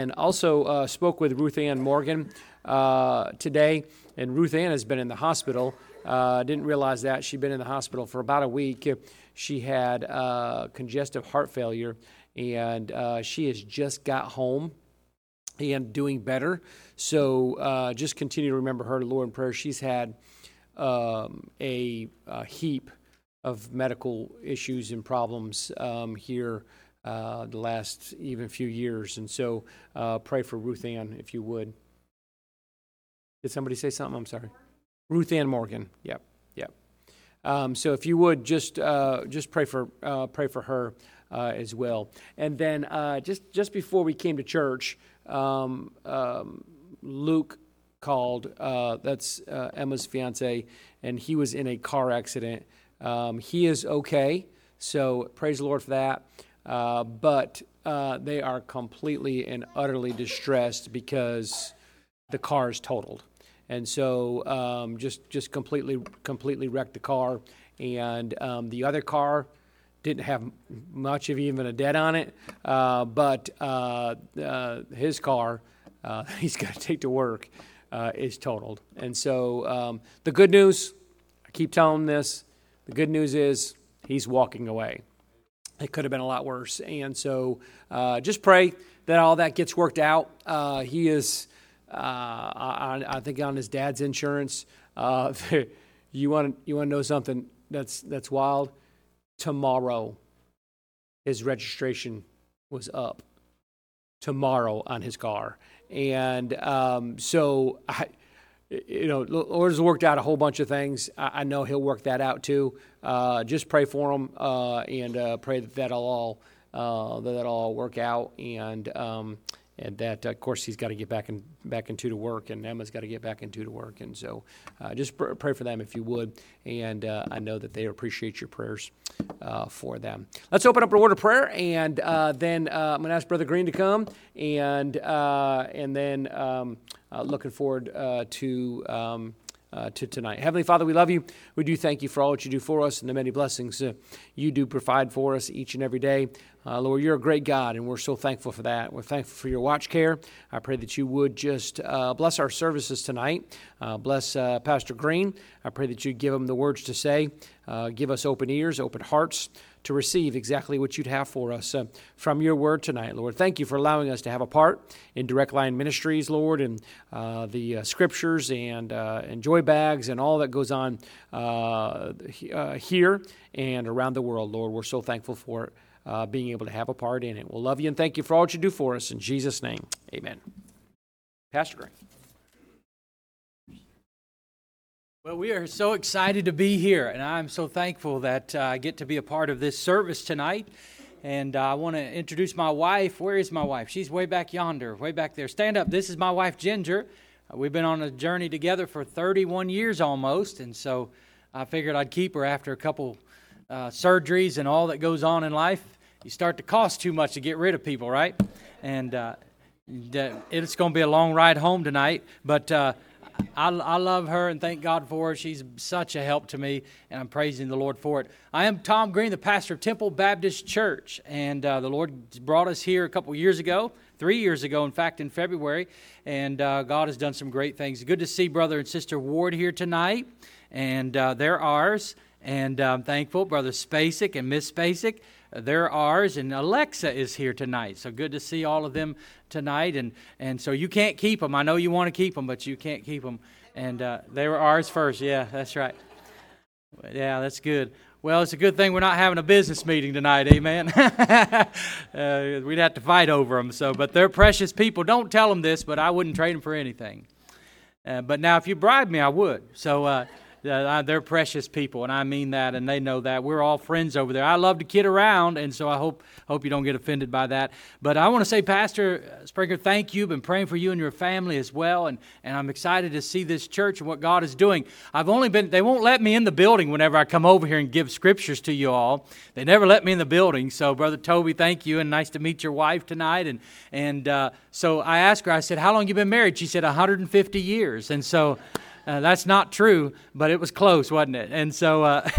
and also uh, spoke with Ruth Ann Morgan uh, today. And Ruth Ann has been in the hospital. Uh, didn't realize that. She'd been in the hospital for about a week. She had uh, congestive heart failure, and uh, she has just got home and doing better. So uh, just continue to remember her, Lord, in prayer. She's had um, a, a, heap of medical issues and problems um, here uh, the last even few years. And so uh, pray for Ruth Ann, if you would. Did somebody say something? I'm sorry. Ruth Ann Morgan. Yep, yep. Um, so if you would just uh, just pray for uh, pray for her uh, as well. And then just just before we came to church, um, um, Luke called. That's Emma's fiance, and he was in a car accident. Um, he is okay, so praise the Lord for that. Uh, but uh, they are completely and utterly distressed because the car is totaled, and so um, just just completely completely wrecked the car, and um, the other car didn't have much of even a dent on it, uh, but uh, uh, his car he's got to take to work is totaled, and so um, the good news, I keep telling this, the good news is he's walking away it could have been a lot worse. And so uh, just pray that all that gets worked out. Uh, he is, uh, I, think, on his dad's insurance. Uh, you want you want to know something that's that's wild? Tomorrow, his registration was up. Tomorrow on his car, and um, so I, you know, Lord's worked out a whole bunch of things. I, know He'll work that out too. Uh, just pray for him uh, and uh, pray that that'll all uh, that that'll all work out and um, and that of course he's got to get back in back into to work and Emma's got to get back into to work and so uh, just pr- pray for them if you would and uh, I know that they appreciate your prayers for them. Let's open up a word of prayer and then I'm going to ask Brother Green to come and and then. Um, uh, looking forward uh, to. Um, uh, to tonight. Heavenly Father, we love you. We do thank you for all that you do for us and the many blessings uh, you do provide for us each and every day. Uh, Lord, you're a great God, and we're so thankful for that. We're thankful for your watch care. I pray that you would just uh, bless our services tonight. Uh, bless uh, Pastor Green. I pray that you give him the words to say. give us open ears, open hearts to receive exactly what you'd have for us uh, from your word tonight, Lord. Thank you for allowing us to have a part in Direct Line Ministries, Lord, and uh, the uh, scriptures and, uh, and joy bags and all that goes on uh, uh, here and around the world, Lord. We're so thankful for being able to have a part in it. We'll love you and thank you for all that you do for us. In Jesus' name, amen. Pastor Green. Well, we are so excited to be here, and I'm so thankful that uh, I get to be a part of this service tonight. And uh, I want to introduce my wife. Where is my wife? She's way back yonder, way back there. Stand up. This is my wife, Ginger. Uh, we've been on a journey together for 31 years almost, and so I figured I'd keep her after a couple uh, surgeries and all that goes on in life. You start to cost too much to get rid of people, right? And uh, it's going to be a long ride home tonight, but uh, I, I love her and thank God for her. She's such a help to me, and I'm praising the Lord for it. I am Tom Green, the pastor of Temple Baptist Church, and uh, the Lord brought us here a couple years ago, three years ago, in fact, in February, and uh, God has done some great things. Good to see Brother and Sister Ward here tonight, and uh, they're ours, and I'm thankful. Brother Spacek and Miss Spacek they're ours, and Alexa is here tonight. So good to see all of them tonight. And, and so you can't keep them. I know you want to keep them, but you can't keep them. And uh, they were ours first. Yeah, that's right. Yeah, that's good. Well, it's a good thing we're not having a business meeting tonight, amen. uh, we'd have to fight over them. So, but they're precious people. Don't tell them this, but I wouldn't trade them for anything. Uh, but now, if you bribe me, I would. So. Uh, uh, they're precious people, and I mean that, and they know that. We're all friends over there. I love to kid around, and so I hope hope you don't get offended by that. But I want to say, Pastor Springer, thank you. Been praying for you and your family as well, and, and I'm excited to see this church and what God is doing. I've only been they won't let me in the building whenever I come over here and give scriptures to you all. They never let me in the building. So, Brother Toby, thank you, and nice to meet your wife tonight. And and uh, so I asked her, I said, "How long you been married?" She said, "150 years." And so. Uh, that's not true, but it was close, wasn't it? And so, uh,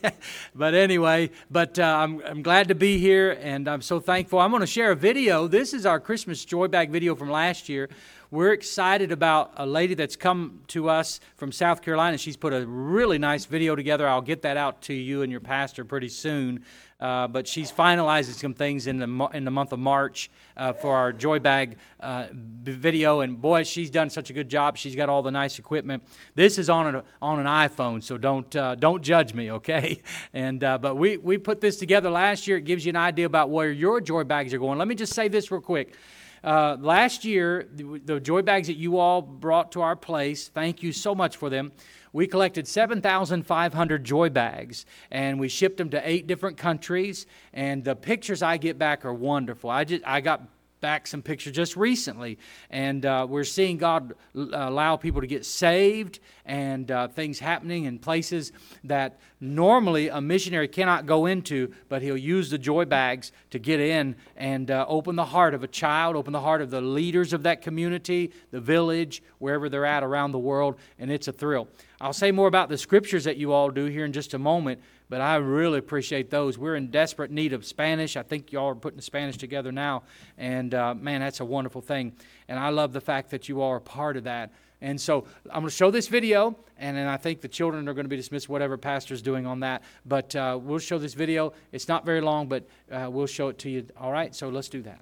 but anyway, but uh, I'm, I'm glad to be here and I'm so thankful. I'm going to share a video. This is our Christmas joy bag video from last year. We're excited about a lady that's come to us from South Carolina. She's put a really nice video together. I'll get that out to you and your pastor pretty soon. Uh, but she's finalizing some things in the in the month of March uh, for our Joy Bag uh, video, and boy, she's done such a good job. She's got all the nice equipment. This is on an on an iPhone, so don't uh, don't judge me, okay? And uh, but we we put this together last year. It gives you an idea about where your Joy Bags are going. Let me just say this real quick. Uh, last year, the, the, joy bags that you all brought to our place, thank you so much for them. We collected 7,500 joy bags and we shipped them to eight different countries. And the pictures I get back are wonderful. I, just, I got back some pictures just recently, and uh, we're seeing God allow people to get saved and uh, things happening in places that normally a missionary cannot go into, but he'll use the joy bags to get in and uh, open the heart of a child, open the heart of the leaders of that community, the village, wherever they're at around the world, and it's a thrill. I'll say more about the scriptures that you all do here in just a moment, but I really appreciate those. We're in desperate need of Spanish. I think y'all are putting Spanish together now, and uh, man, that's a wonderful thing. And I love the fact that you are part of that. And so I'm going to show this video, and then I think the children are going to be dismissed, whatever pastor's doing on that. But uh, we'll show this video. It's not very long, but uh, we'll show it to you. All right, so let's do that.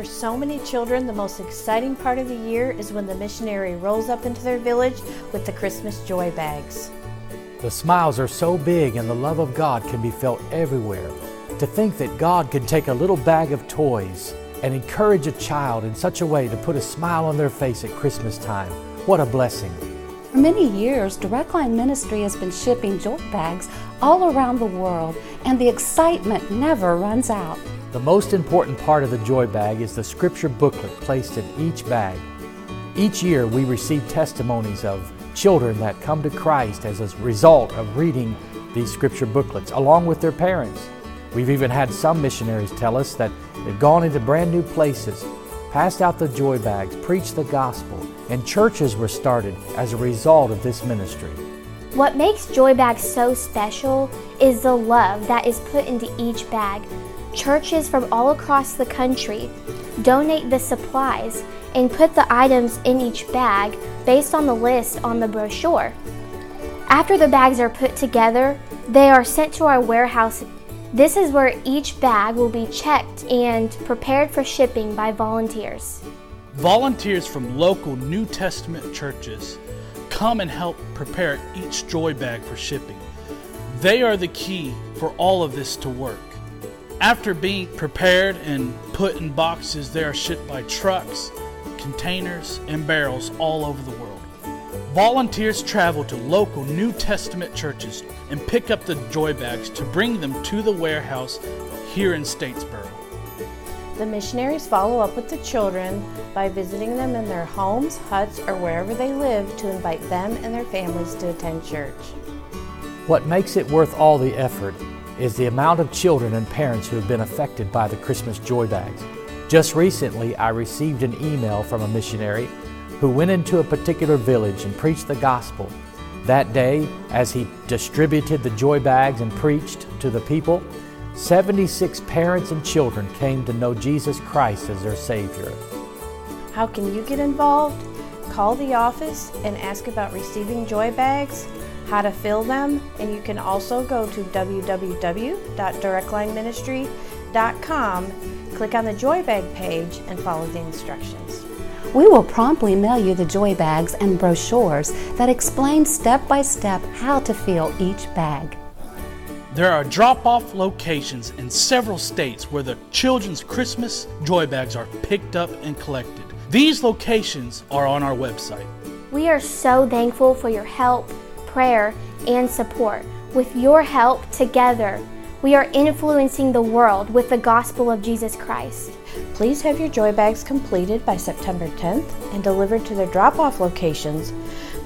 For so many children, the most exciting part of the year is when the missionary rolls up into their village with the Christmas joy bags. The smiles are so big and the love of God can be felt everywhere. To think that God can take a little bag of toys and encourage a child in such a way to put a smile on their face at Christmas time, what a blessing. For many years, Direct Line Ministry has been shipping joy bags all around the world, and the excitement never runs out. The most important part of the joy bag is the scripture booklet placed in each bag. Each year we receive testimonies of children that come to Christ as a result of reading these scripture booklets along with their parents. We've even had some missionaries tell us that they've gone into brand new places, passed out the joy bags, preached the gospel, and churches were started as a result of this ministry. What makes joy bags so special is the love that is put into each bag Churches from all across the country donate the supplies and put the items in each bag based on the list on the brochure. After the bags are put together, they are sent to our warehouse. This is where each bag will be checked and prepared for shipping by volunteers. Volunteers from local New Testament churches come and help prepare each joy bag for shipping. They are the key for all of this to work. After being prepared and put in boxes, they are shipped by trucks, containers, and barrels all over the world. Volunteers travel to local New Testament churches and pick up the joy bags to bring them to the warehouse here in Statesboro. The missionaries follow up with the children by visiting them in their homes, huts, or wherever they live to invite them and their families to attend church. What makes it worth all the effort is the amount of children and parents who have been affected by the Christmas joy bags. Just recently, I received an email from a missionary who went into a particular village and preached the gospel. That day, as he distributed the joy bags and preached to the people, 76 parents and children came to know Jesus Christ as their Savior. How can you get involved? Call the office and ask about receiving joy bags, how to fill them, and you can also go to www.directlineministry.com, click on the joy bag page, and follow the instructions. We will promptly mail you the joy bags and brochures that explain step by step how to fill each bag. There are drop off locations in several states where the children's Christmas joy bags are picked up and collected. These locations are on our website. We are so thankful for your help, prayer, and support. With your help, together, we are influencing the world with the gospel of Jesus Christ. Please have your joy bags completed by September 10th and delivered to their drop off locations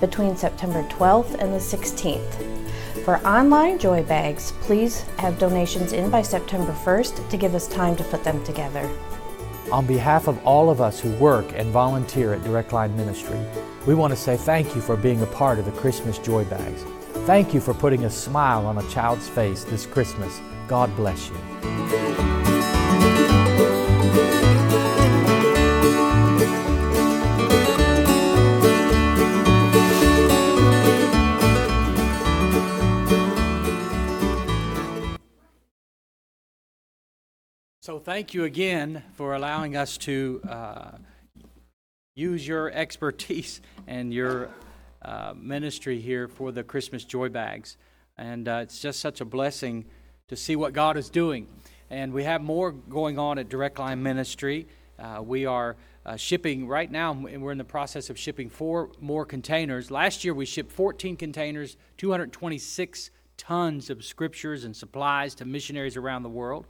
between September 12th and the 16th. For online joy bags, please have donations in by September 1st to give us time to put them together. On behalf of all of us who work and volunteer at Direct Line Ministry, we want to say thank you for being a part of the Christmas Joy Bags. Thank you for putting a smile on a child's face this Christmas. God bless you. So, thank you again for allowing us to uh, use your expertise and your uh, ministry here for the Christmas Joy Bags. And uh, it's just such a blessing to see what God is doing. And we have more going on at Direct Line Ministry. Uh, we are uh, shipping right now, and we're in the process of shipping four more containers. Last year, we shipped 14 containers, 226 tons of scriptures and supplies to missionaries around the world.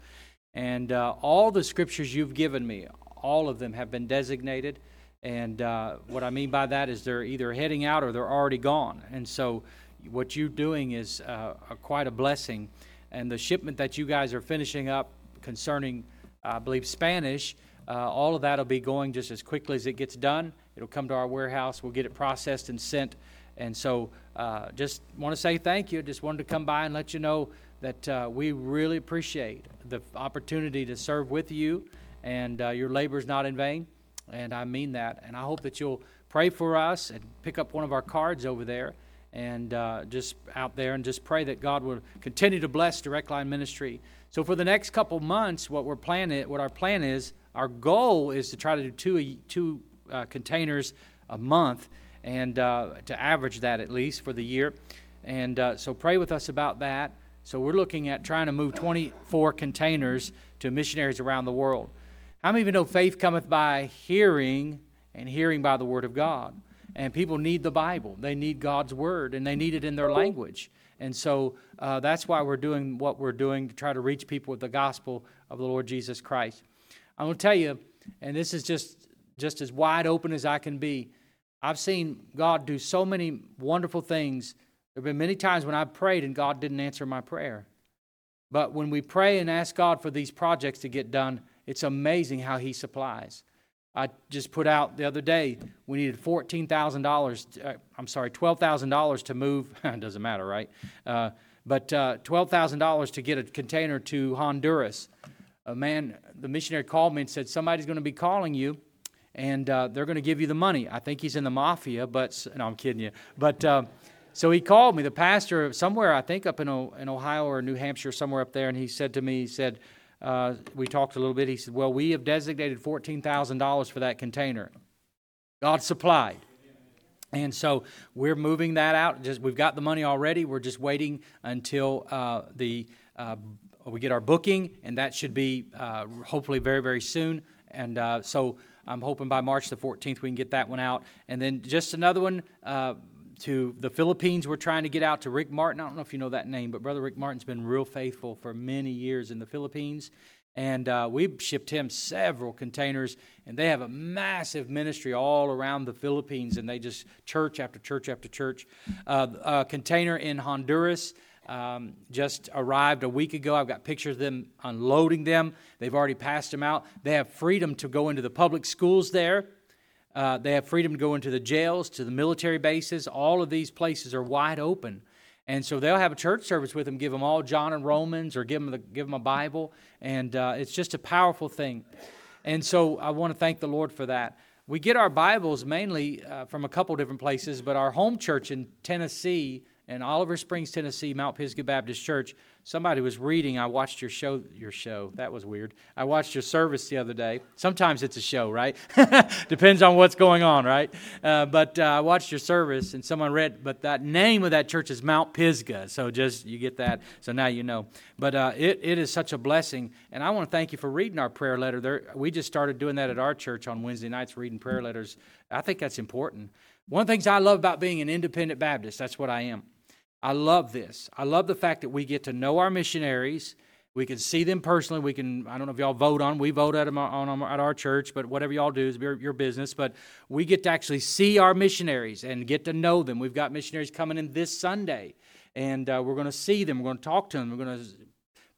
And uh, all the scriptures you've given me, all of them have been designated. And uh, what I mean by that is they're either heading out or they're already gone. And so what you're doing is uh, quite a blessing. And the shipment that you guys are finishing up concerning, I believe, Spanish, uh, all of that will be going just as quickly as it gets done. It'll come to our warehouse. We'll get it processed and sent. And so uh, just want to say thank you. Just wanted to come by and let you know that uh, we really appreciate the opportunity to serve with you, and uh, your labor is not in vain. And I mean that. And I hope that you'll pray for us and pick up one of our cards over there and uh, just out there and just pray that God will continue to bless Direct Line Ministry. So for the next couple months, what we're planning, what our plan is, our goal is to try to do two two uh, containers a month and uh, to average that at least for the year. And uh, so pray with us about that. So we're looking at trying to move 24 containers to missionaries around the world. How many of you know faith cometh by hearing, and hearing by the Word of God? And people need the Bible. They need God's Word, and they need it in their language. And so uh, that's why we're doing what we're doing to try to reach people with the gospel of the Lord Jesus Christ. I'm going to tell you, and this is just, just as wide open as I can be. I've seen God do so many wonderful things there have been many times when I've prayed and God didn't answer my prayer. But when we pray and ask God for these projects to get done, it's amazing how He supplies. I just put out the other day, we needed $14,000, uh, I'm sorry, $12,000 to move, doesn't matter, right? Uh, but uh, $12,000 to get a container to Honduras. A man, the missionary called me and said, Somebody's going to be calling you and uh, they're going to give you the money. I think he's in the mafia, but no, I'm kidding you. But uh, so he called me, the pastor somewhere, I think up in, in Ohio or New Hampshire, somewhere up there, and he said to me, he said, uh, we talked a little bit. He said, Well, we have designated $14,000 for that container. God supplied. And so we're moving that out. Just we've got the money already. We're just waiting until uh, the uh, we get our booking, and that should be uh, hopefully very very soon. And uh, so I'm hoping by March the 14th we can get that one out. And then just another one uh, to the Philippines. We're trying to get out to Rick Martin. I don't know if you know that name, but Brother Rick Martin's been real faithful for many years in the Philippines. And uh, we shipped him several containers, and they have a massive ministry all around the Philippines, and they just church after church after church. Uh, a container in Honduras um, just arrived a week ago. I've got pictures of them unloading them. They've already passed them out. They have freedom to go into the public schools there. Uh, they have freedom to go into the jails, to the military bases. All of these places are wide open. And so they'll have a church service with them, give them all John and Romans, or give them, the, give them a Bible. And uh, it's just a powerful thing. And so I want to thank the Lord for that. We get our Bibles mainly uh, from a couple different places, but our home church in Tennessee, in Oliver Springs, Tennessee, Mount Pisgah Baptist Church, Somebody was reading. I watched your show. Your show. That was weird. I watched your service the other day. Sometimes it's a show, right? Depends on what's going on, right? Uh, but uh, I watched your service, and someone read. But that name of that church is Mount Pisgah. So just you get that. So now you know. But uh, it, it is such a blessing, and I want to thank you for reading our prayer letter. There, we just started doing that at our church on Wednesday nights, reading prayer letters. I think that's important. One of the things I love about being an independent Baptist, that's what I am. I love this. I love the fact that we get to know our missionaries. We can see them personally. We can, I don't know if y'all vote on, we vote at, on, at our church, but whatever y'all do is your, your business. But we get to actually see our missionaries and get to know them. We've got missionaries coming in this Sunday, and uh, we're going to see them. We're going to talk to them. We're going to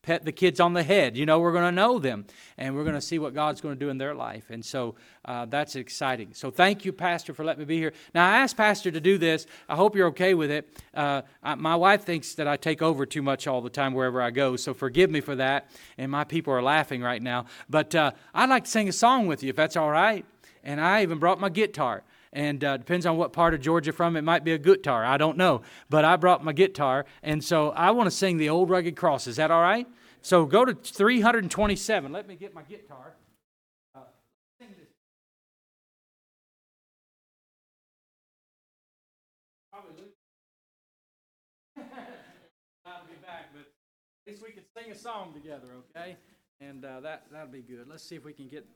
pet the kids on the head. You know, we're going to know them and we're going to see what God's going to do in their life. And so uh, that's exciting. So thank you, Pastor, for letting me be here. Now, I asked Pastor to do this. I hope you're okay with it. Uh, I, my wife thinks that I take over too much all the time wherever I go, so forgive me for that. And my people are laughing right now. But uh, I'd like to sing a song with you, if that's all right. And I even brought my guitar and uh, depends on what part of Georgia from. It might be a guitar. I don't know, but I brought my guitar, and so I want to sing the old rugged cross. Is that all right? So go to 327. Let me get my guitar. Uh. I'll be back, but at least we could sing a song together, okay? And uh, that that'll be good. Let's see if we can get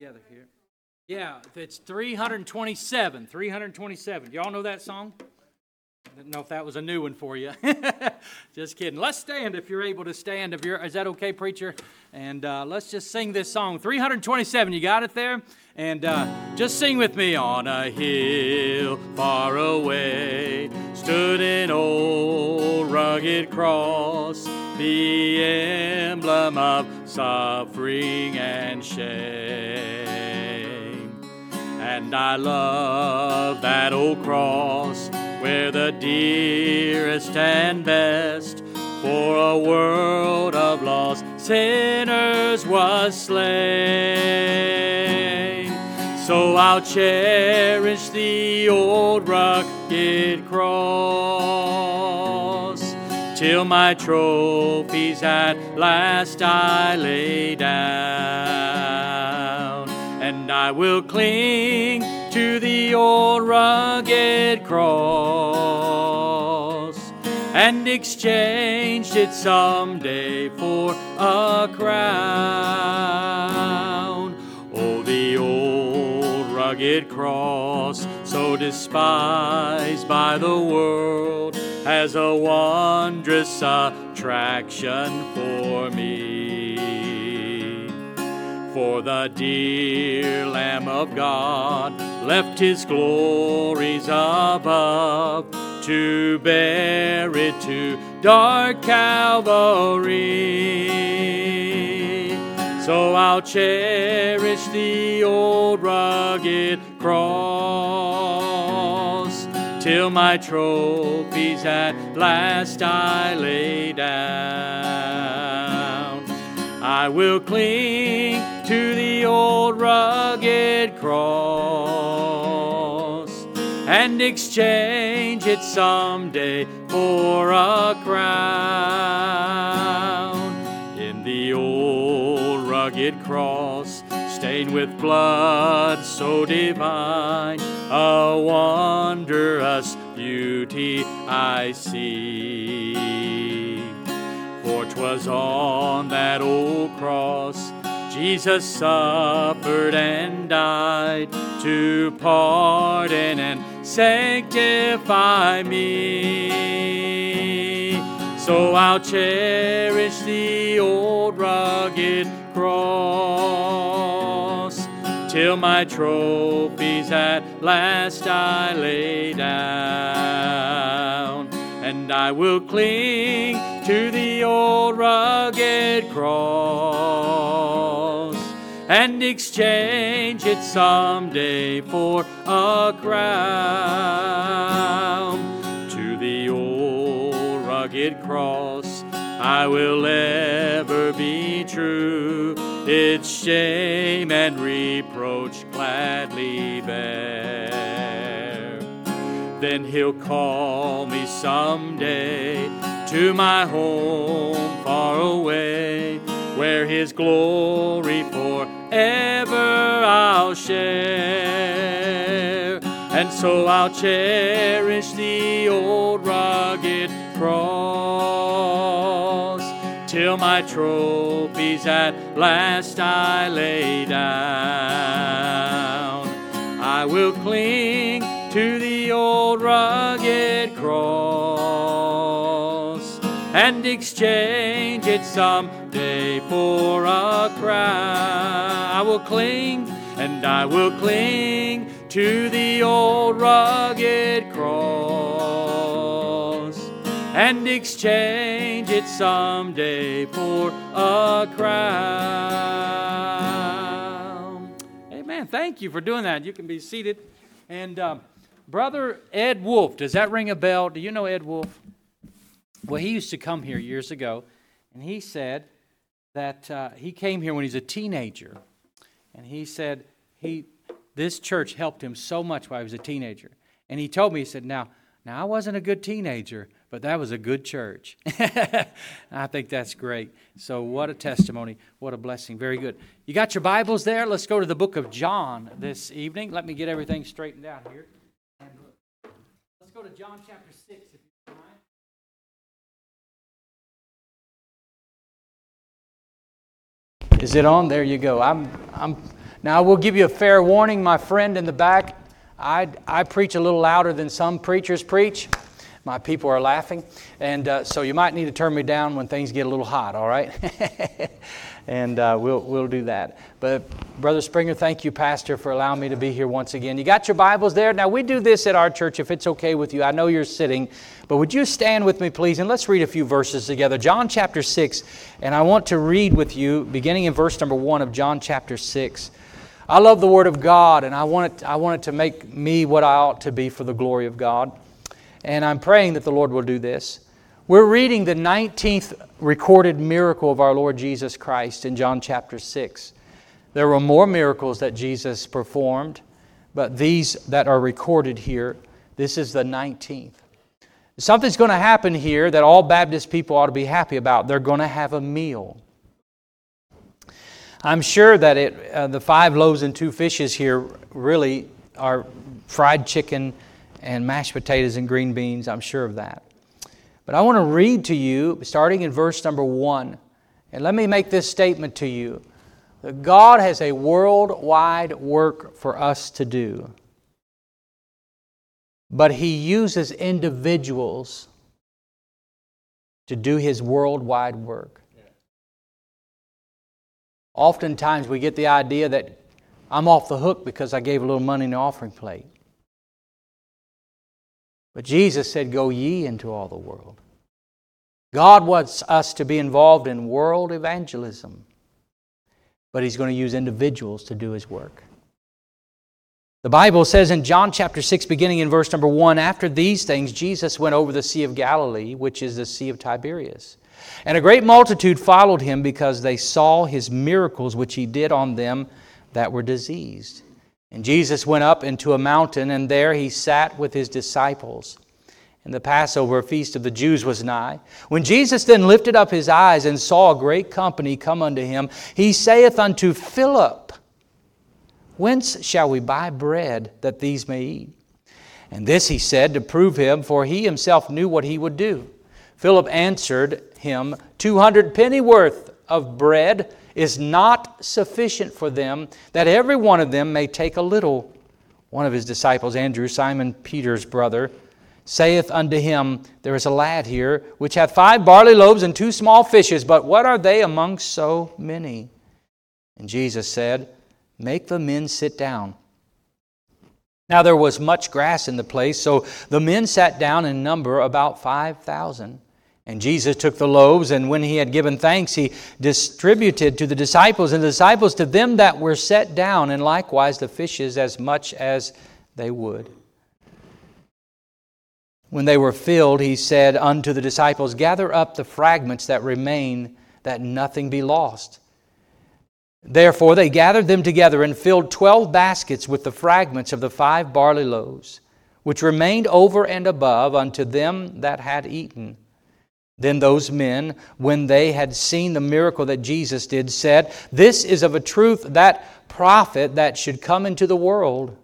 together here. Yeah, it's 327. 327. Y'all know that song? Didn't know if that was a new one for you. just kidding. Let's stand if you're able to stand. If you're, is that okay, preacher? And uh, let's just sing this song. 327. You got it there? And uh, just sing with me. On a hill far away stood an old rugged cross, the emblem of suffering and shame. And I love that old cross where the dearest and best. For a world of lost sinners was slain. So I'll cherish the old rugged cross. Till my trophies at last I lay down, and I will cling to the old rugged cross and exchanged it someday for a crown. Oh, the old rugged cross, so despised by the world, has a wondrous attraction for me. For the dear Lamb of God left his glories above to bear it to dark Calvary. So I'll cherish the old rugged cross till my trophies at last I lay down. I will cling to the old rugged cross and exchange it someday for a crown. In the old rugged cross, stained with blood so divine, a wondrous beauty I see. 'Twas on that old cross Jesus suffered and died to pardon and sanctify me. So I'll cherish the old rugged cross till my trophies at last I lay down. And I will cling to the old rugged cross and exchange it someday for a crown. To the old rugged cross I will ever be true, its shame and reproach gladly bear. Then he'll call me someday to my home far away where his glory forever I'll share. And so I'll cherish the old rugged cross till my trophies at last I lay down. I will cling to the old rugged cross and exchange it someday for a crown. I will cling and I will cling to the old rugged cross and exchange it someday for a crown. Amen. Thank you for doing that. You can be seated. And um, Brother Ed Wolf, does that ring a bell? Do you know Ed Wolf? Well, he used to come here years ago, and he said that uh, he came here when he was a teenager, and he said he this church helped him so much while he was a teenager. And he told me, he said, "Now, now I wasn't a good teenager, but that was a good church." I think that's great. So, what a testimony! What a blessing! Very good. You got your Bibles there? Let's go to the book of John this evening. Let me get everything straightened out here. Let's go to John chapter six. Is it on? There you go. I'm, I'm, now, I will give you a fair warning, my friend in the back. I, I preach a little louder than some preachers preach. My people are laughing. And uh, so you might need to turn me down when things get a little hot, all right? and uh, we'll, we'll do that. But, Brother Springer, thank you, Pastor, for allowing me to be here once again. You got your Bibles there? Now, we do this at our church if it's okay with you. I know you're sitting, but would you stand with me, please, and let's read a few verses together. John chapter 6, and I want to read with you, beginning in verse number 1 of John chapter 6. I love the Word of God, and I want, it, I want it to make me what I ought to be for the glory of God. And I'm praying that the Lord will do this. We're reading the 19th recorded miracle of our Lord Jesus Christ in John chapter 6. There were more miracles that Jesus performed, but these that are recorded here, this is the 19th. Something's going to happen here that all Baptist people ought to be happy about. They're going to have a meal. I'm sure that it, uh, the five loaves and two fishes here really are fried chicken and mashed potatoes and green beans. I'm sure of that. But I want to read to you, starting in verse number one, and let me make this statement to you that God has a worldwide work for us to do, but He uses individuals to do His worldwide work. Oftentimes we get the idea that I'm off the hook because I gave a little money in the offering plate. But Jesus said, Go ye into all the world. God wants us to be involved in world evangelism, but He's going to use individuals to do His work. The Bible says in John chapter 6, beginning in verse number 1 After these things, Jesus went over the Sea of Galilee, which is the Sea of Tiberias. And a great multitude followed him because they saw his miracles which he did on them that were diseased. And Jesus went up into a mountain, and there he sat with his disciples. And the Passover feast of the Jews was nigh. When Jesus then lifted up his eyes and saw a great company come unto him, he saith unto Philip, Whence shall we buy bread that these may eat? And this he said to prove him, for he himself knew what he would do. Philip answered him, Two hundred pennyworth of bread is not sufficient for them, that every one of them may take a little. One of his disciples, Andrew, Simon Peter's brother, saith unto him, There is a lad here which hath five barley loaves and two small fishes, but what are they among so many? And Jesus said, Make the men sit down. Now there was much grass in the place, so the men sat down in number about five thousand. And Jesus took the loaves, and when he had given thanks, he distributed to the disciples, and the disciples to them that were set down, and likewise the fishes as much as they would. When they were filled, he said unto the disciples, Gather up the fragments that remain, that nothing be lost. Therefore they gathered them together and filled twelve baskets with the fragments of the five barley loaves, which remained over and above unto them that had eaten. Then those men, when they had seen the miracle that Jesus did, said, This is of a truth that prophet that should come into the world.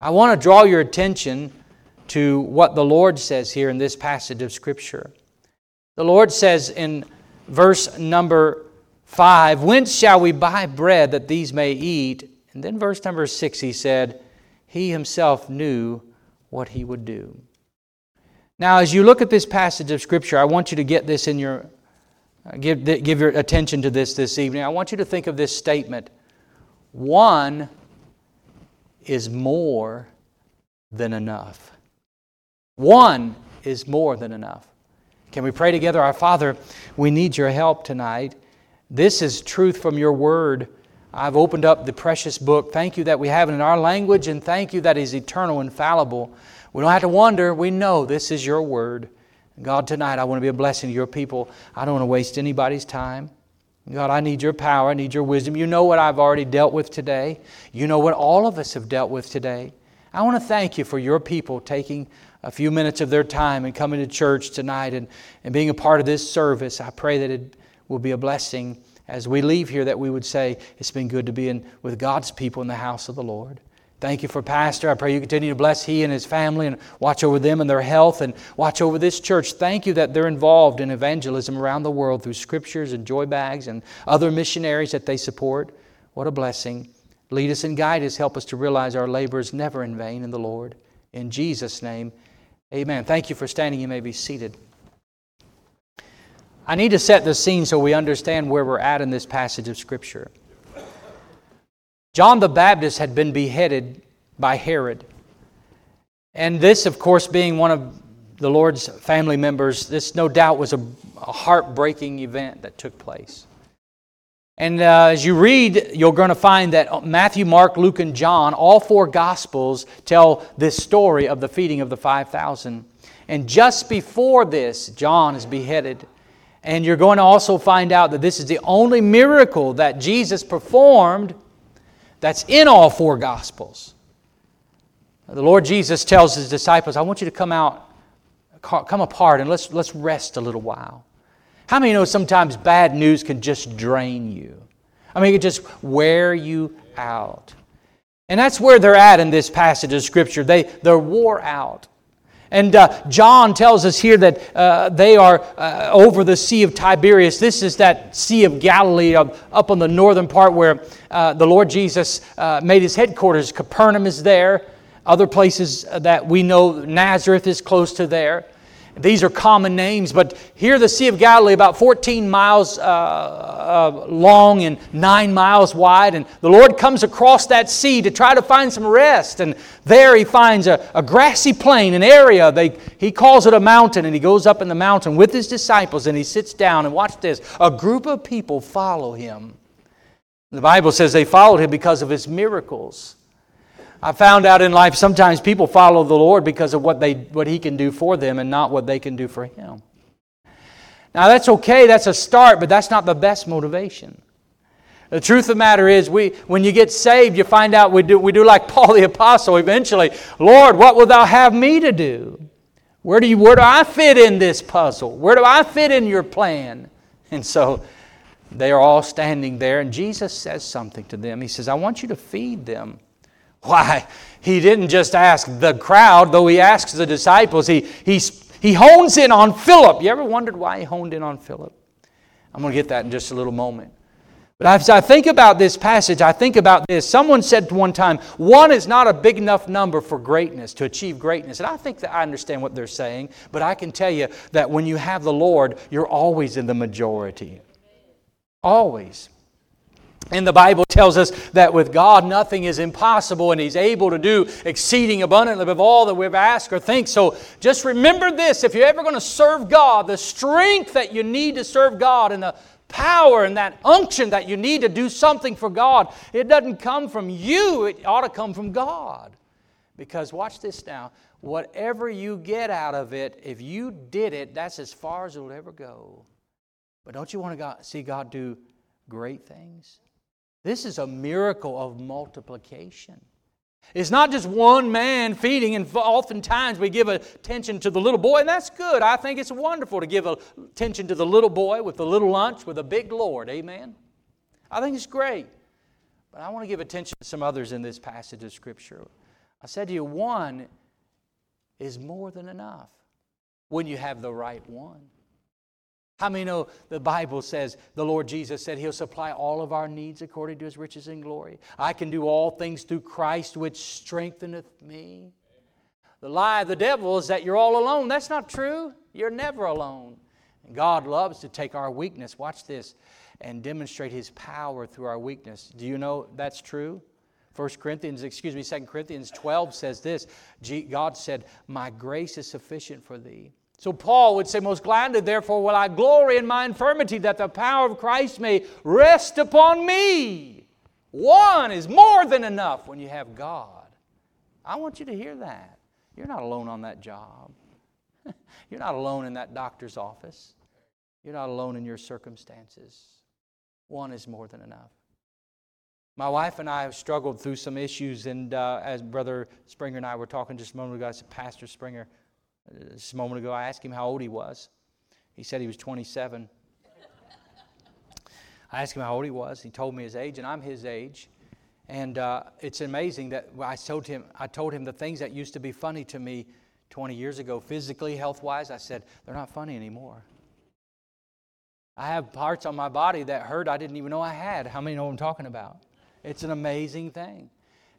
I want to draw your attention to what the Lord says here in this passage of Scripture. The Lord says in verse number 5, Whence shall we buy bread that these may eat? And then verse number 6, he said, He himself knew what he would do. Now, as you look at this passage of Scripture, I want you to get this in your, uh, give, give your attention to this this evening. I want you to think of this statement one is more than enough. One is more than enough. Can we pray together? Our Father, we need your help tonight. This is truth from your word. I've opened up the precious book. Thank you that we have it in our language, and thank you that it is eternal, infallible. We don't have to wonder. We know this is your word. God, tonight I want to be a blessing to your people. I don't want to waste anybody's time. God, I need your power. I need your wisdom. You know what I've already dealt with today. You know what all of us have dealt with today. I want to thank you for your people taking a few minutes of their time and coming to church tonight and, and being a part of this service. I pray that it will be a blessing as we leave here that we would say, It's been good to be in, with God's people in the house of the Lord. Thank you for Pastor. I pray you continue to bless he and his family and watch over them and their health and watch over this church. Thank you that they're involved in evangelism around the world through scriptures and joy bags and other missionaries that they support. What a blessing. Lead us and guide us. Help us to realize our labor is never in vain in the Lord. In Jesus' name, Amen. Thank you for standing. You may be seated. I need to set the scene so we understand where we're at in this passage of Scripture. John the Baptist had been beheaded by Herod. And this, of course, being one of the Lord's family members, this no doubt was a, a heartbreaking event that took place. And uh, as you read, you're going to find that Matthew, Mark, Luke, and John, all four Gospels, tell this story of the feeding of the 5,000. And just before this, John is beheaded. And you're going to also find out that this is the only miracle that Jesus performed that's in all four Gospels. The Lord Jesus tells his disciples, I want you to come out, come apart, and let's, let's rest a little while. How many know sometimes bad news can just drain you? I mean, it can just wear you out. And that's where they're at in this passage of Scripture. They, they're wore out. And uh, John tells us here that uh, they are uh, over the Sea of Tiberias. This is that Sea of Galilee up, on the northern part where uh, the Lord Jesus uh, made his headquarters. Capernaum is there. Other places that we know, Nazareth is close to there. These are common names, but here the Sea of Galilee, about 14 miles uh, uh, long and 9 miles wide. And the Lord comes across that sea to try to find some rest. And there he finds a, a grassy plain, an area. They, he calls it a mountain, and he goes up in the mountain with his disciples and he sits down. And watch this a group of people follow him. The Bible says they followed him because of his miracles. I found out in life sometimes people follow the Lord because of what, they, what He can do for them and not what they can do for Him. Now, that's okay, that's a start, but that's not the best motivation. The truth of the matter is, we, when you get saved, you find out we do, we do like Paul the Apostle eventually Lord, what wilt thou have me to do? Where do, you, where do I fit in this puzzle? Where do I fit in your plan? And so they are all standing there, and Jesus says something to them. He says, I want you to feed them. Why, he didn't just ask the crowd, though he asks the disciples. He, he, he hones in on Philip. You ever wondered why he honed in on Philip? I'm going to get that in just a little moment. But as I think about this passage, I think about this. Someone said one time, one is not a big enough number for greatness, to achieve greatness. And I think that I understand what they're saying, but I can tell you that when you have the Lord, you're always in the majority. Always. And the Bible tells us that with God nothing is impossible, and He's able to do exceeding abundantly above all that we've asked or think. So just remember this if you're ever going to serve God, the strength that you need to serve God and the power and that unction that you need to do something for God, it doesn't come from you, it ought to come from God. Because watch this now, whatever you get out of it, if you did it, that's as far as it'll ever go. But don't you want to see God do great things? This is a miracle of multiplication. It's not just one man feeding, and oftentimes we give attention to the little boy, and that's good. I think it's wonderful to give attention to the little boy with the little lunch with a big Lord. Amen? I think it's great. But I want to give attention to some others in this passage of Scripture. I said to you, one is more than enough when you have the right one. How many know the Bible says the Lord Jesus said He'll supply all of our needs according to His riches and glory? I can do all things through Christ which strengtheneth me. The lie of the devil is that you're all alone. That's not true. You're never alone. And God loves to take our weakness, watch this, and demonstrate His power through our weakness. Do you know that's true? 1 Corinthians, excuse me, 2 Corinthians 12 says this God said, My grace is sufficient for thee so Paul would say, Most gladly, therefore, will I glory in my infirmity, that the power of Christ may rest upon me. One is more than enough when you have God. I want you to hear that. You're not alone on that job. You're not alone in that doctor's office. You're not alone in your circumstances. One is more than enough. My wife and I have struggled through some issues, and uh, as Brother Springer and I were talking just a moment ago, I said, Pastor Springer, just a moment ago, I asked him how old he was. He said he was 27. I asked him how old he was. He told me his age, and I'm his age. And uh, it's amazing that I told him I told him the things that used to be funny to me 20 years ago, physically, health wise. I said they're not funny anymore. I have parts on my body that hurt I didn't even know I had. How many know what I'm talking about? It's an amazing thing.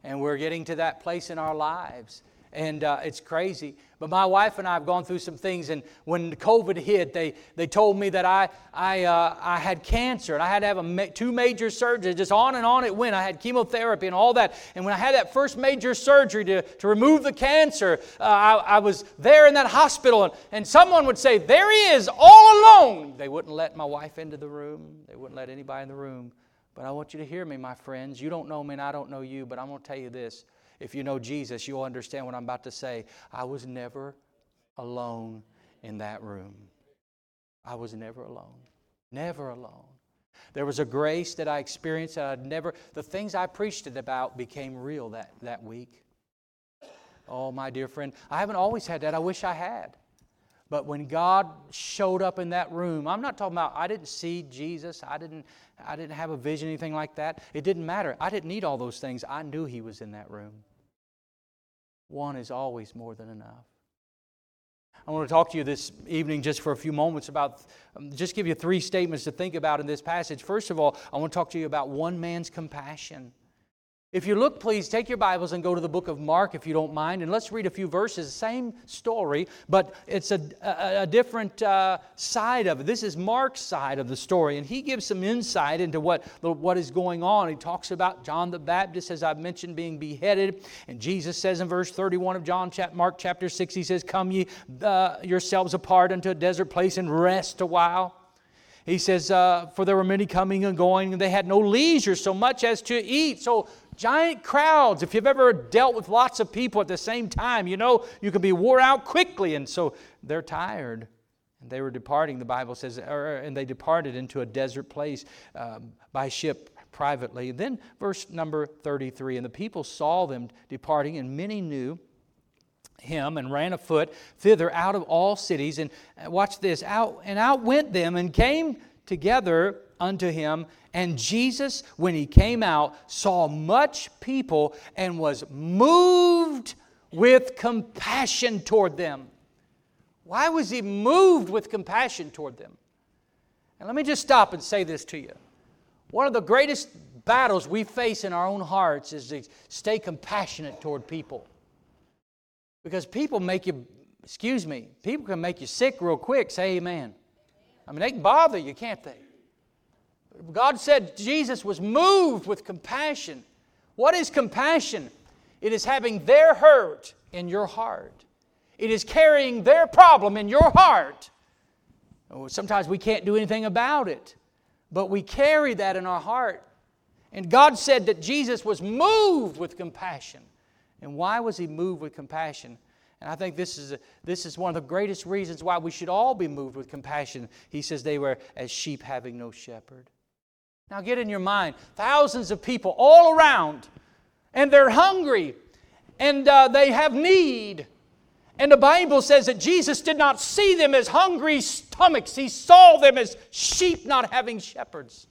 And we're getting to that place in our lives and uh, it's crazy. But my wife and I have gone through some things, and when COVID hit, they, they told me that I, I, uh, I had cancer, and I had to have a ma- two major surgeries. Just on and on it went. I had chemotherapy and all that. And when I had that first major surgery to, to remove the cancer, uh, I, I was there in that hospital, and, and someone would say, There he is, all alone. They wouldn't let my wife into the room, they wouldn't let anybody in the room. But I want you to hear me, my friends. You don't know me, and I don't know you, but I'm going to tell you this if you know Jesus, you'll understand what I'm about to say. I was never alone in that room. I was never alone. Never alone. There was a grace that I experienced that I'd never, the things I preached it about became real that, that week. Oh, my dear friend, I haven't always had that. I wish I had. But when God showed up in that room, I'm not talking about I didn't see Jesus, I didn't, I didn't have a vision, anything like that. It didn't matter. I didn't need all those things. I knew He was in that room. One is always more than enough. I want to talk to you this evening just for a few moments about, um, just give you three statements to think about in this passage. First of all, I want to talk to you about one man's compassion. If you look, please take your Bibles and go to the book of Mark if you don't mind, and let's read a few verses. Same story, but it's a, a, a different uh, side of it. This is Mark's side of the story, and he gives some insight into what, what is going on. He talks about John the Baptist, as I've mentioned, being beheaded, and Jesus says in verse 31 of John, Mark chapter 6, he says, Come ye uh, yourselves apart unto a desert place and rest a while. He says, uh, For there were many coming and going, and they had no leisure so much as to eat. So Giant crowds. If you've ever dealt with lots of people at the same time, you know you can be wore out quickly. And so they're tired. And they were departing, the Bible says, and they departed into a desert place um, by ship privately. Then verse number 33 And the people saw them departing, and many knew him and ran afoot thither out of all cities and uh, watch this out and out went them and came together unto him. And Jesus, when he came out, saw much people and was moved with compassion toward them. Why was he moved with compassion toward them? And let me just stop and say this to you. One of the greatest battles we face in our own hearts is to stay compassionate toward people. Because people make you, excuse me, people can make you sick real quick. Say amen. I mean, they can bother you, can't they? God said Jesus was moved with compassion. What is compassion? It is having their hurt in your heart. It is carrying their problem in your heart. Oh, sometimes we can't do anything about it, but we carry that in our heart. And God said that Jesus was moved with compassion. And why was he moved with compassion? And I think this is, a, this is one of the greatest reasons why we should all be moved with compassion. He says they were as sheep having no shepherd. Now get in your mind thousands of people all around, and they're hungry, and uh, they have need. And the Bible says that Jesus did not see them as hungry stomachs, He saw them as sheep not having shepherds.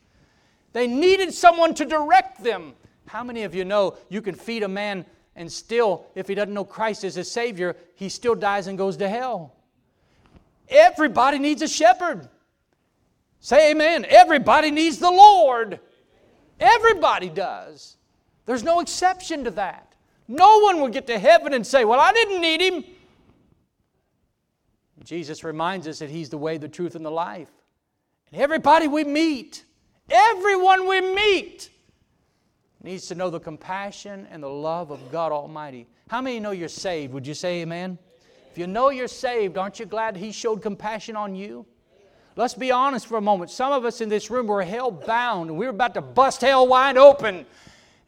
They needed someone to direct them. How many of you know you can feed a man and still, if he doesn't know Christ as his Savior, he still dies and goes to hell? Everybody needs a shepherd. Say amen. Everybody needs the Lord. Everybody does. There's no exception to that. No one will get to heaven and say, Well, I didn't need him. Jesus reminds us that He's the way, the truth, and the life. And everybody we meet, everyone we meet, needs to know the compassion and the love of God Almighty. How many know you're saved? Would you say amen? If you know you're saved, aren't you glad He showed compassion on you? Let's be honest for a moment. Some of us in this room were hell bound we were about to bust hell wide open.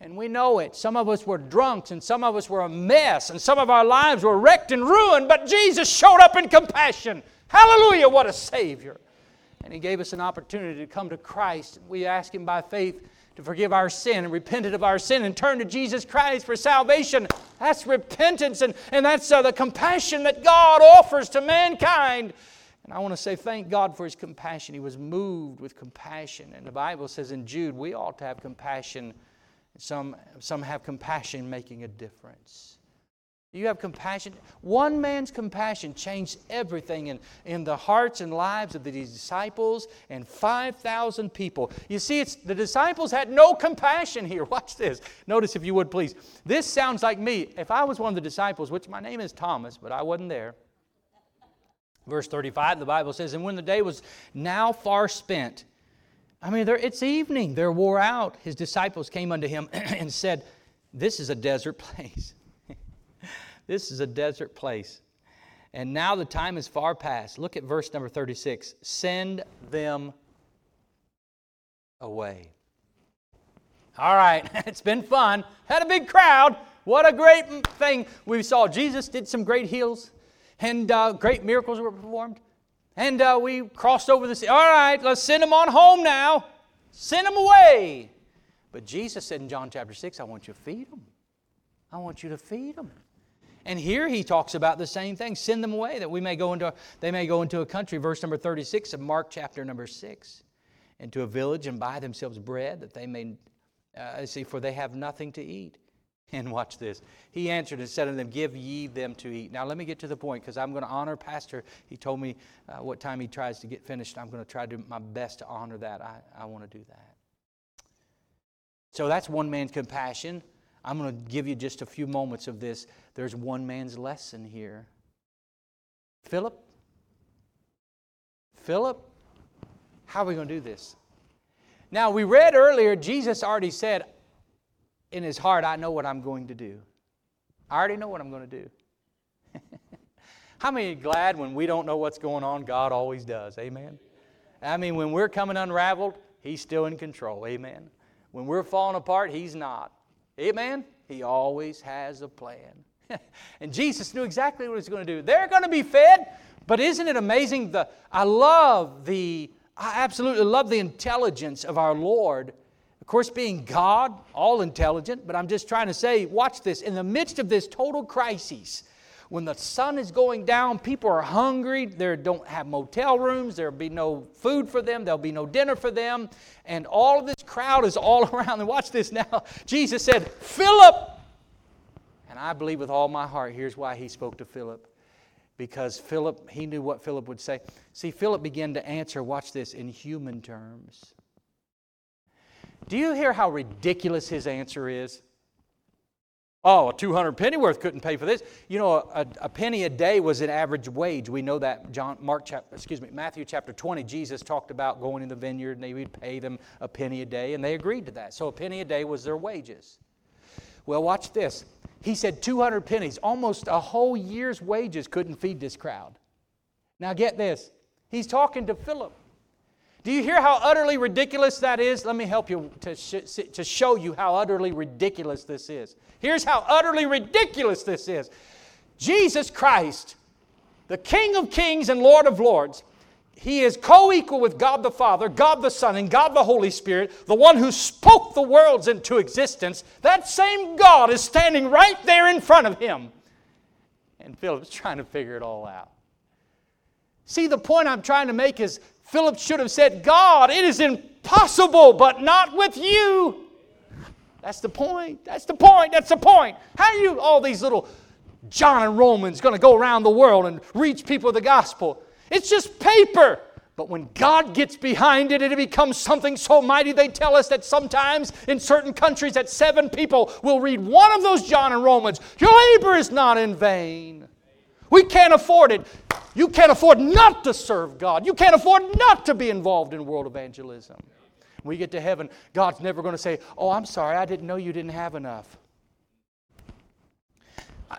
And we know it. Some of us were drunks and some of us were a mess and some of our lives were wrecked and ruined, but Jesus showed up in compassion. Hallelujah, what a Savior. And He gave us an opportunity to come to Christ. We ask Him by faith to forgive our sin and repented of our sin and turn to Jesus Christ for salvation. That's repentance and, and that's uh, the compassion that God offers to mankind. And I want to say thank God for his compassion. He was moved with compassion. And the Bible says in Jude, we ought to have compassion. Some, some have compassion making a difference. You have compassion. One man's compassion changed everything in, in the hearts and lives of the disciples and 5,000 people. You see, it's, the disciples had no compassion here. Watch this. Notice, if you would, please. This sounds like me. If I was one of the disciples, which my name is Thomas, but I wasn't there. Verse 35, the Bible says, And when the day was now far spent, I mean, it's evening, they're wore out. His disciples came unto him and said, This is a desert place. This is a desert place. And now the time is far past. Look at verse number 36. Send them away. All right, it's been fun. Had a big crowd. What a great thing we saw. Jesus did some great heals and uh, great miracles were performed. And uh, we crossed over the sea. All right, let's send them on home now. Send them away. But Jesus said in John chapter 6, I want you to feed them. I want you to feed them. And here he talks about the same thing. Send them away that we may go into, they may go into a country, verse number 36 of Mark chapter number 6, into a village and buy themselves bread that they may, uh, see, for they have nothing to eat. And watch this. He answered and said unto them, Give ye them to eat. Now, let me get to the point because I'm going to honor Pastor. He told me uh, what time he tries to get finished. I'm going to try to do my best to honor that. I, I want to do that. So that's one man's compassion. I'm going to give you just a few moments of this. There's one man's lesson here. Philip? Philip? How are we going to do this? Now, we read earlier, Jesus already said, in his heart, I know what I'm going to do. I already know what I'm going to do. How many are glad when we don't know what's going on, God always does? Amen. I mean, when we're coming unraveled, He's still in control. Amen. When we're falling apart, He's not. Amen. He always has a plan. and Jesus knew exactly what He was going to do. They're going to be fed, but isn't it amazing? The, I love the, I absolutely love the intelligence of our Lord of course, being God, all intelligent, but I'm just trying to say, watch this. In the midst of this total crisis, when the sun is going down, people are hungry, they don't have motel rooms, there'll be no food for them, there'll be no dinner for them, and all of this crowd is all around. And watch this now. Jesus said, Philip! And I believe with all my heart, here's why he spoke to Philip. Because Philip, he knew what Philip would say. See, Philip began to answer, watch this, in human terms. Do you hear how ridiculous his answer is? Oh, a 200 pennyworth couldn't pay for this. You know, a, a, penny a day was an average wage. We know that. John, Mark, chapter, excuse me, Matthew chapter 20, Jesus talked about going in the vineyard and they would pay them a penny a day, and they agreed to that. So a penny a day was their wages. Well, watch this. He said 200 pennies, almost a whole year's wages couldn't feed this crowd. Now get this. He's talking to Philip. Do you hear how utterly ridiculous that is? Let me help you to, sh- to show you how utterly ridiculous this is. Here's how utterly ridiculous this is Jesus Christ, the King of kings and Lord of lords, he is co equal with God the Father, God the Son, and God the Holy Spirit, the one who spoke the worlds into existence. That same God is standing right there in front of him. And Philip's trying to figure it all out. See, the point I'm trying to make is Philip should have said, God, it is impossible, but not with you. That's the point. That's the point. That's the point. How are you, all these little John and Romans, going to go around the world and reach people the gospel? It's just paper. But when God gets behind it, it becomes something so mighty. They tell us that sometimes in certain countries that seven people will read one of those John and Romans. Your labor is not in vain. We can't afford it. You can't afford not to serve God. You can't afford not to be involved in world evangelism. When we get to heaven, God's never going to say, Oh, I'm sorry, I didn't know you didn't have enough.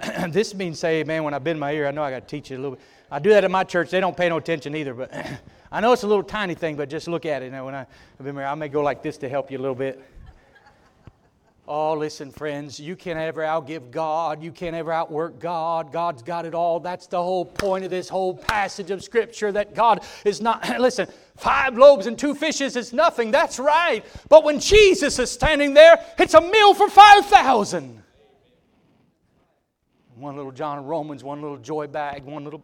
this means say, man, when I bend my ear, I know I got to teach you a little bit. I do that at my church. They don't pay no attention either, but I know it's a little tiny thing, but just look at it. You know, when I, I've been here, I may go like this to help you a little bit. Oh, listen, friends, you can't ever outgive God. You can't ever outwork God. God's got it all. That's the whole point of this whole passage of Scripture that God is not, listen, five loaves and two fishes is nothing. That's right. But when Jesus is standing there, it's a meal for 5,000. One little John Romans, one little Joybag, one little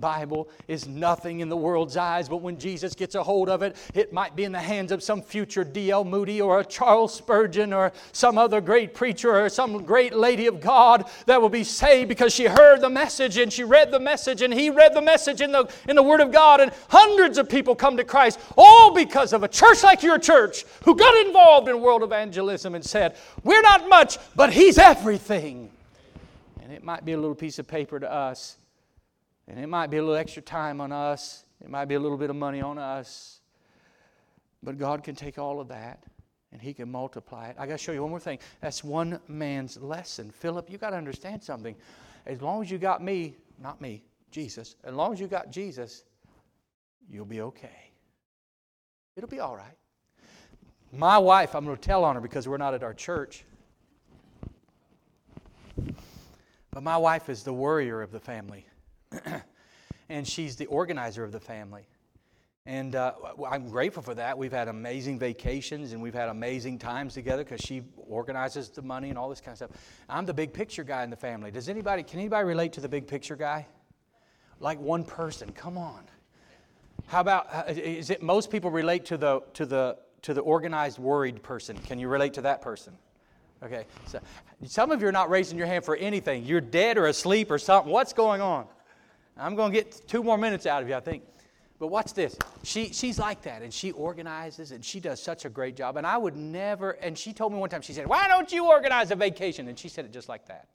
Bible is nothing in the world's eyes, but when Jesus gets a hold of it, it might be in the hands of some future D.L. Moody or a Charles Spurgeon or some other great preacher or some great lady of God that will be saved because she heard the message and she read the message and he read the message in the, in the Word of God. And hundreds of people come to Christ, all because of a church like your church who got involved in world evangelism and said, We're not much, but He's everything. And it might be a little piece of paper to us and it might be a little extra time on us, it might be a little bit of money on us. But God can take all of that and He can multiply it. I got to show you one more thing. That's one man's lesson. Philip, you got to understand something. As long as you got me, not me, Jesus, as long as you got Jesus, you'll be okay. It'll be all right. My wife, I'm going to tell on her because we're not at our church. But my wife is the worrier of the family. and she's the organizer of the family. And uh, I'm grateful for that. We've had amazing vacations and we've had amazing times together because she organizes the money and all this kind of stuff. I'm the big picture guy in the family. Does anybody, can anybody relate to the big picture guy? Like one person, come on. How about, uh, is it most people relate to the, to the, to the organized, worried person? Can you relate to that person? Okay, so some of you are not raising your hand for anything. You're dead or asleep or something. What's going on? I'm going to get two more minutes out of you, I think. But watch this. She, she's like that, and she organizes, and she does such a great job. And I would never, and she told me one time, she said, Why don't you organize a vacation? And she said it just like that.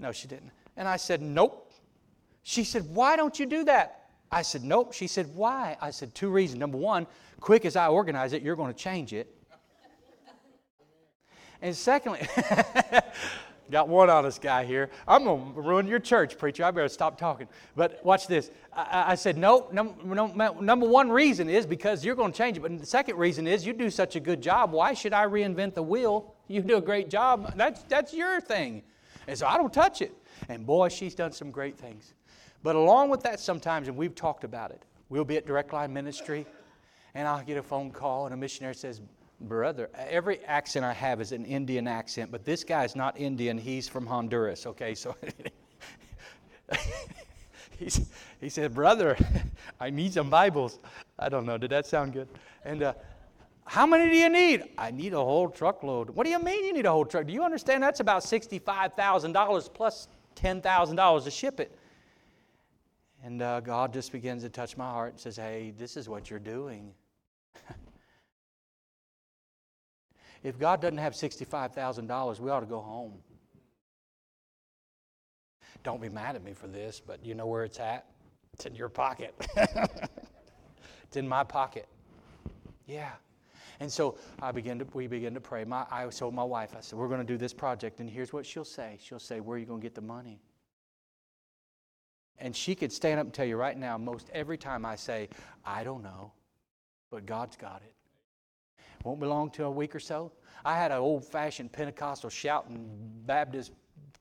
No, she didn't. And I said, Nope. She said, Why don't you do that? I said, Nope. She said, Why? I said, Two reasons. Number one, quick as I organize it, you're going to change it. And secondly, Got one honest guy here. I'm going to ruin your church, preacher. I better stop talking. But watch this. I, I said, no, no, no, number one reason is because you're going to change it. But the second reason is you do such a good job. Why should I reinvent the wheel? You do a great job. That's, that's your thing. And so I don't touch it. And boy, she's done some great things. But along with that, sometimes, and we've talked about it, we'll be at Direct Line Ministry, and I'll get a phone call, and a missionary says, brother. Every accent I have is an Indian accent, but this guy's not Indian. He's from Honduras, okay? So he said, Brother, I need some Bibles. I don't know. Did that sound good? And uh, how many do you need? I need a whole truckload. What do you mean you need a whole truck? Do you understand that's about $65,000 plus $10,000 to ship it? And uh, God just begins to touch my heart and says, Hey, this is what you're doing. if God doesn't have $65,000, we ought to go home. Don't be mad at me for this, but you know where it's at? It's in your pocket. it's in my pocket. Yeah. And so I begin to, we begin to pray. My, I told my wife, I said, we're going to do this project, and here's what she'll say. She'll say, where are you going to get the money? And she could stand up and tell you right now, most every time I say, I don't know, but God's got it. Won't be long till a week or so. I had an old fashioned Pentecostal shouting Baptist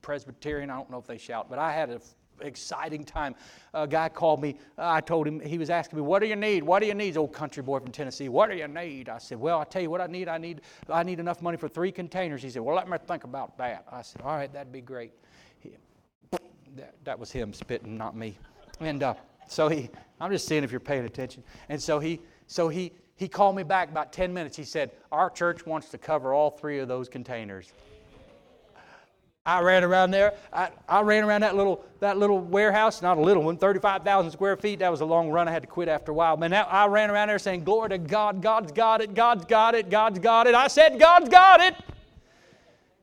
Presbyterian. I don't know if they shout, but I had an exciting time. A guy called me. I told him, he was asking me, What do you need? What do you need? Old country boy from Tennessee. What do you need? I said, Well, I'll tell you what I need. I need, I need enough money for three containers. He said, Well, let me think about that. I said, All right, that'd be great. He, that, that was him spitting, not me. And uh, so he, I'm just seeing if you're paying attention. And so he, so he, he called me back about 10 minutes. He said, Our church wants to cover all three of those containers. I ran around there. I, I ran around that little, that little warehouse, not a little one, 35,000 square feet. That was a long run. I had to quit after a while. But now I ran around there saying, Glory to God, God's got it, God's got it, God's got it. I said, God's got it.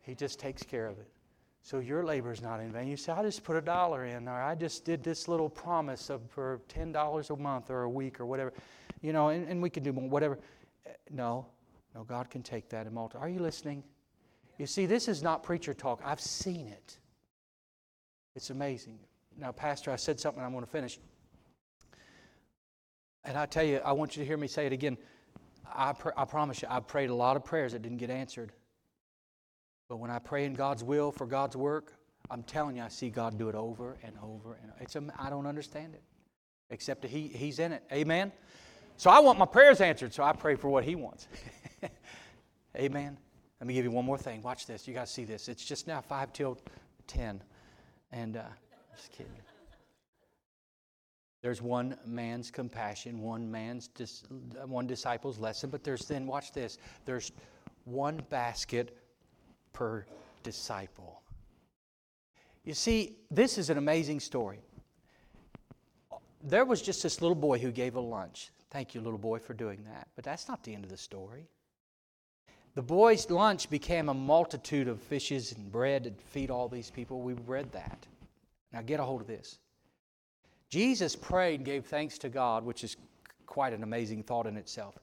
He just takes care of it. So your labor is not in vain. You say, I just put a dollar in, or I just did this little promise of for $10 a month or a week or whatever. You know, and, and we can do more, whatever. Eh, no, no, God can take that and multiply. Are you listening? You see, this is not preacher talk. I've seen it. It's amazing. Now, Pastor, I said something I'm going to finish. And I tell you, I want you to hear me say it again. I, pr- I promise you, I prayed a lot of prayers that didn't get answered. But when I pray in God's will for God's work, I'm telling you, I see God do it over and over and it's. I don't understand it, except that he, He's in it. Amen. So I want my prayers answered, so I pray for what He wants. Amen. Let me give you one more thing. Watch this. You to see this. It's just now 5 till 10. And uh, just kidding. There's one man's compassion, one man's dis- one disciple's lesson, but there's then watch this. There's one basket per disciple. You see, this is an amazing story. There was just this little boy who gave a lunch. Thank you, little boy, for doing that. But that's not the end of the story. The boy's lunch became a multitude of fishes and bread to feed all these people. We read that. Now get a hold of this. Jesus prayed and gave thanks to God, which is quite an amazing thought in itself.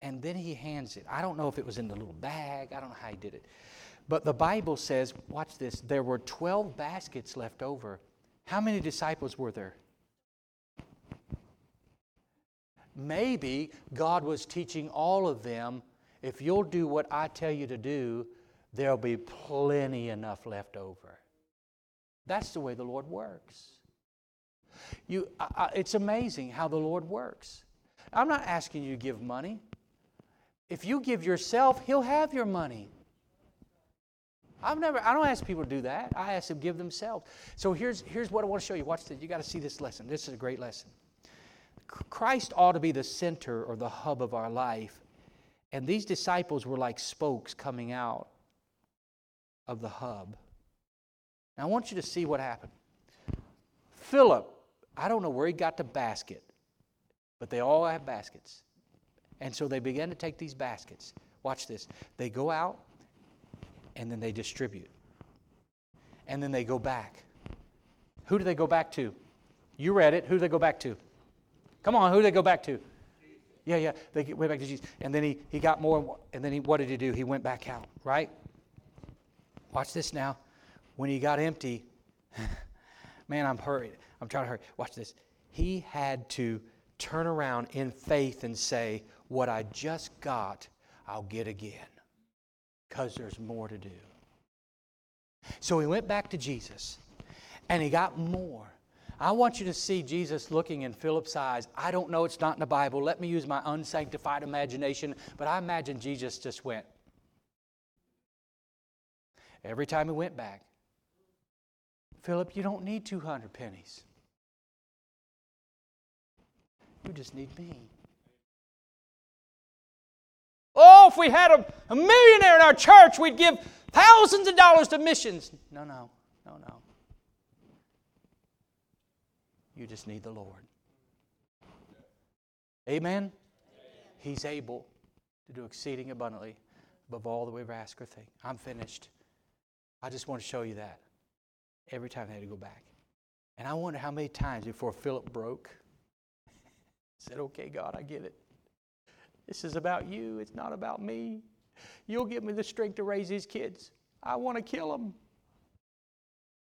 And then he hands it. I don't know if it was in the little bag, I don't know how he did it. But the Bible says, watch this, there were 12 baskets left over. How many disciples were there? Maybe God was teaching all of them if you'll do what I tell you to do, there'll be plenty enough left over. That's the way the Lord works. You, I, it's amazing how the Lord works. I'm not asking you to give money. If you give yourself, He'll have your money. I've never, I don't ask people to do that. I ask them give themselves. So here's, here's what I want to show you. Watch this. You got to see this lesson. This is a great lesson. Christ ought to be the center or the hub of our life and these disciples were like spokes coming out of the hub. Now I want you to see what happened. Philip, I don't know where he got the basket, but they all have baskets. And so they began to take these baskets. Watch this. They go out and then they distribute. And then they go back. Who do they go back to? You read it. Who do they go back to? Come on, who do they go back to? Yeah, yeah. They went back to Jesus. And then he, he got more. And then he, what did he do? He went back out, right? Watch this now. When he got empty, man, I'm hurried. I'm trying to hurry. Watch this. He had to turn around in faith and say, What I just got, I'll get again. Because there's more to do. So he went back to Jesus and he got more. I want you to see Jesus looking in Philip's eyes. I don't know, it's not in the Bible. Let me use my unsanctified imagination, but I imagine Jesus just went. Every time he went back, Philip, you don't need 200 pennies. You just need me. Oh, if we had a, a millionaire in our church, we'd give thousands of dollars to missions. No, no, no, no. You just need the Lord. Amen? He's able to do exceeding abundantly above all that we ever ask or think. I'm finished. I just want to show you that every time they had to go back. And I wonder how many times before Philip broke, said, Okay, God, I get it. This is about you, it's not about me. You'll give me the strength to raise these kids. I want to kill them.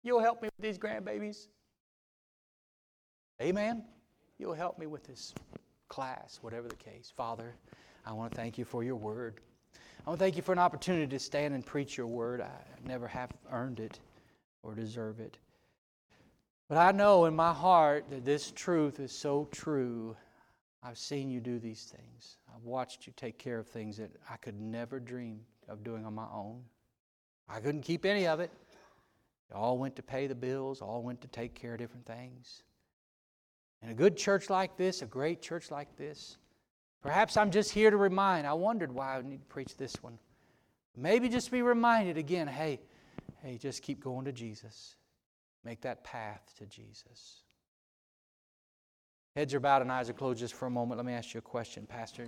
You'll help me with these grandbabies. Amen. You'll help me with this class, whatever the case. Father, I want to thank you for your word. I want to thank you for an opportunity to stand and preach your word. I never have earned it or deserve it. But I know in my heart that this truth is so true. I've seen you do these things. I've watched you take care of things that I could never dream of doing on my own. I couldn't keep any of it. It all went to pay the bills, all went to take care of different things. In a good church like this, a great church like this, perhaps I'm just here to remind. I wondered why I need to preach this one. Maybe just be reminded again hey, hey, just keep going to Jesus. Make that path to Jesus. Heads are bowed and eyes are closed just for a moment. Let me ask you a question. Pastor,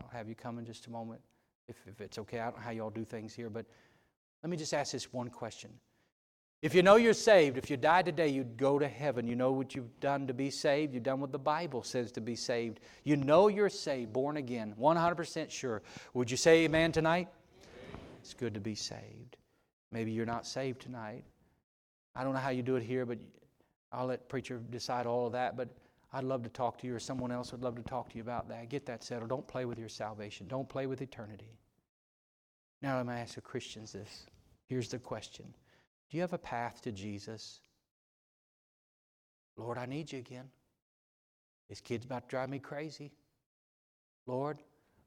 I'll have you come in just a moment if, if it's okay. I don't know how you all do things here, but let me just ask this one question. If you know you're saved, if you died today, you'd go to heaven. You know what you've done to be saved. You've done what the Bible says to be saved. You know you're saved, born again, 100% sure. Would you say amen tonight? It's good to be saved. Maybe you're not saved tonight. I don't know how you do it here, but I'll let preacher decide all of that. But I'd love to talk to you, or someone else would love to talk to you about that. Get that settled. Don't play with your salvation. Don't play with eternity. Now let me ask the Christians this. Here's the question Do you have a path to Jesus? Lord, I need you again. This kid's about to drive me crazy. Lord,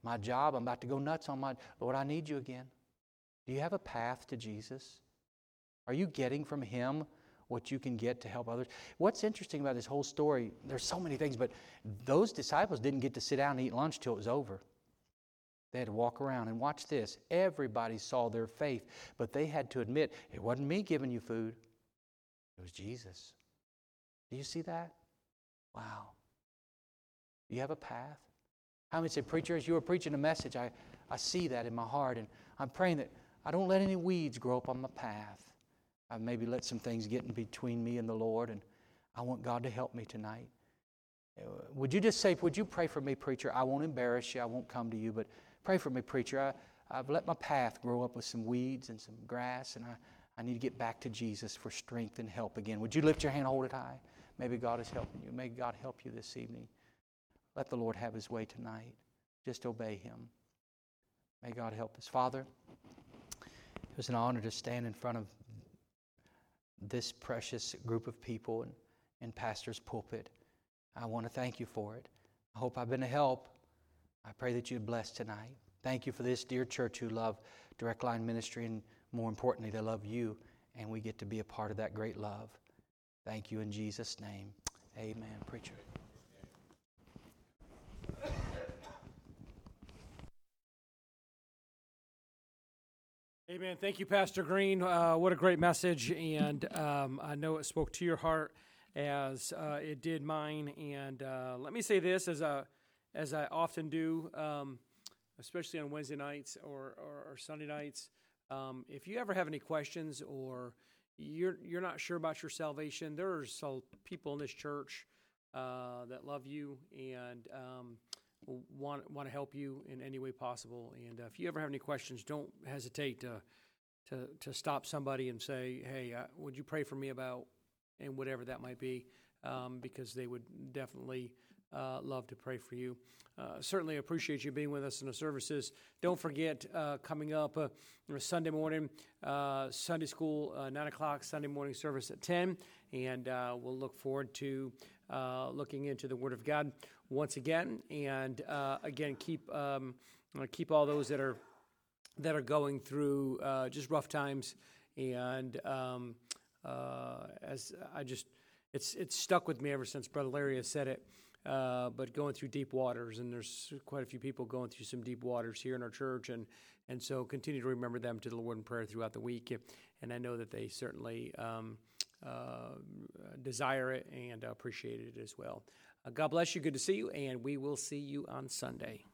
my job, I'm about to go nuts on my. Lord, I need you again. Do you have a path to Jesus? Are you getting from Him what you can get to help others? What's interesting about this whole story, there's so many things, but those disciples didn't get to sit down and eat lunch till it was over. They had to walk around and watch this. Everybody saw their faith, but they had to admit it wasn't me giving you food, it was Jesus. Do you see that? Wow. You have a path. How many say, Preacher, as you were preaching a message, I, I see that in my heart, and I'm praying that I don't let any weeds grow up on my path. I've maybe let some things get in between me and the Lord, and I want God to help me tonight. Uh, would you just say, Would you pray for me, preacher? I won't embarrass you, I won't come to you, but Pray for me, preacher. I, I've let my path grow up with some weeds and some grass, and I, I need to get back to Jesus for strength and help again. Would you lift your hand, hold it high? Maybe God is helping you. May God help you this evening. Let the Lord have his way tonight. Just obey him. May God help us. Father, it was an honor to stand in front of this precious group of people and in Pastor's pulpit. I want to thank you for it. I hope I've been a help. I pray that you'd bless tonight. Thank you for this dear church who love Direct Line Ministry, and more importantly, they love you, and we get to be a part of that great love. Thank you in Jesus' name. Amen. Preacher. Amen. Thank you, Pastor Green. Uh, what a great message. And um, I know it spoke to your heart as uh, it did mine. And uh, let me say this as a as I often do, um, especially on Wednesday nights or, or, or Sunday nights. Um, if you ever have any questions or you're you're not sure about your salvation, there's some people in this church uh, that love you and um, want want to help you in any way possible. And uh, if you ever have any questions, don't hesitate to to to stop somebody and say, "Hey, uh, would you pray for me about?" and whatever that might be, um, because they would definitely uh, love to pray for you. Uh, certainly appreciate you being with us in the services. Don't forget, uh, coming up uh, Sunday morning, uh, Sunday school, uh, 9 o'clock, Sunday morning service at 10. And we'll look forward to looking into the Word of God once again. And again, keep, um, keep all those that are, that are going through just rough times. And um, as I just, it's, it's stuck with me ever since Brother Larry has said it. Uh, but going through deep waters, and there's quite a few people going through some deep waters here in our church, and and so continue to remember them to the Lord in prayer throughout the week, and I know that they certainly um, uh, desire it and appreciate it as well. Uh, God bless you. Good to see you, and we will see you on Sunday.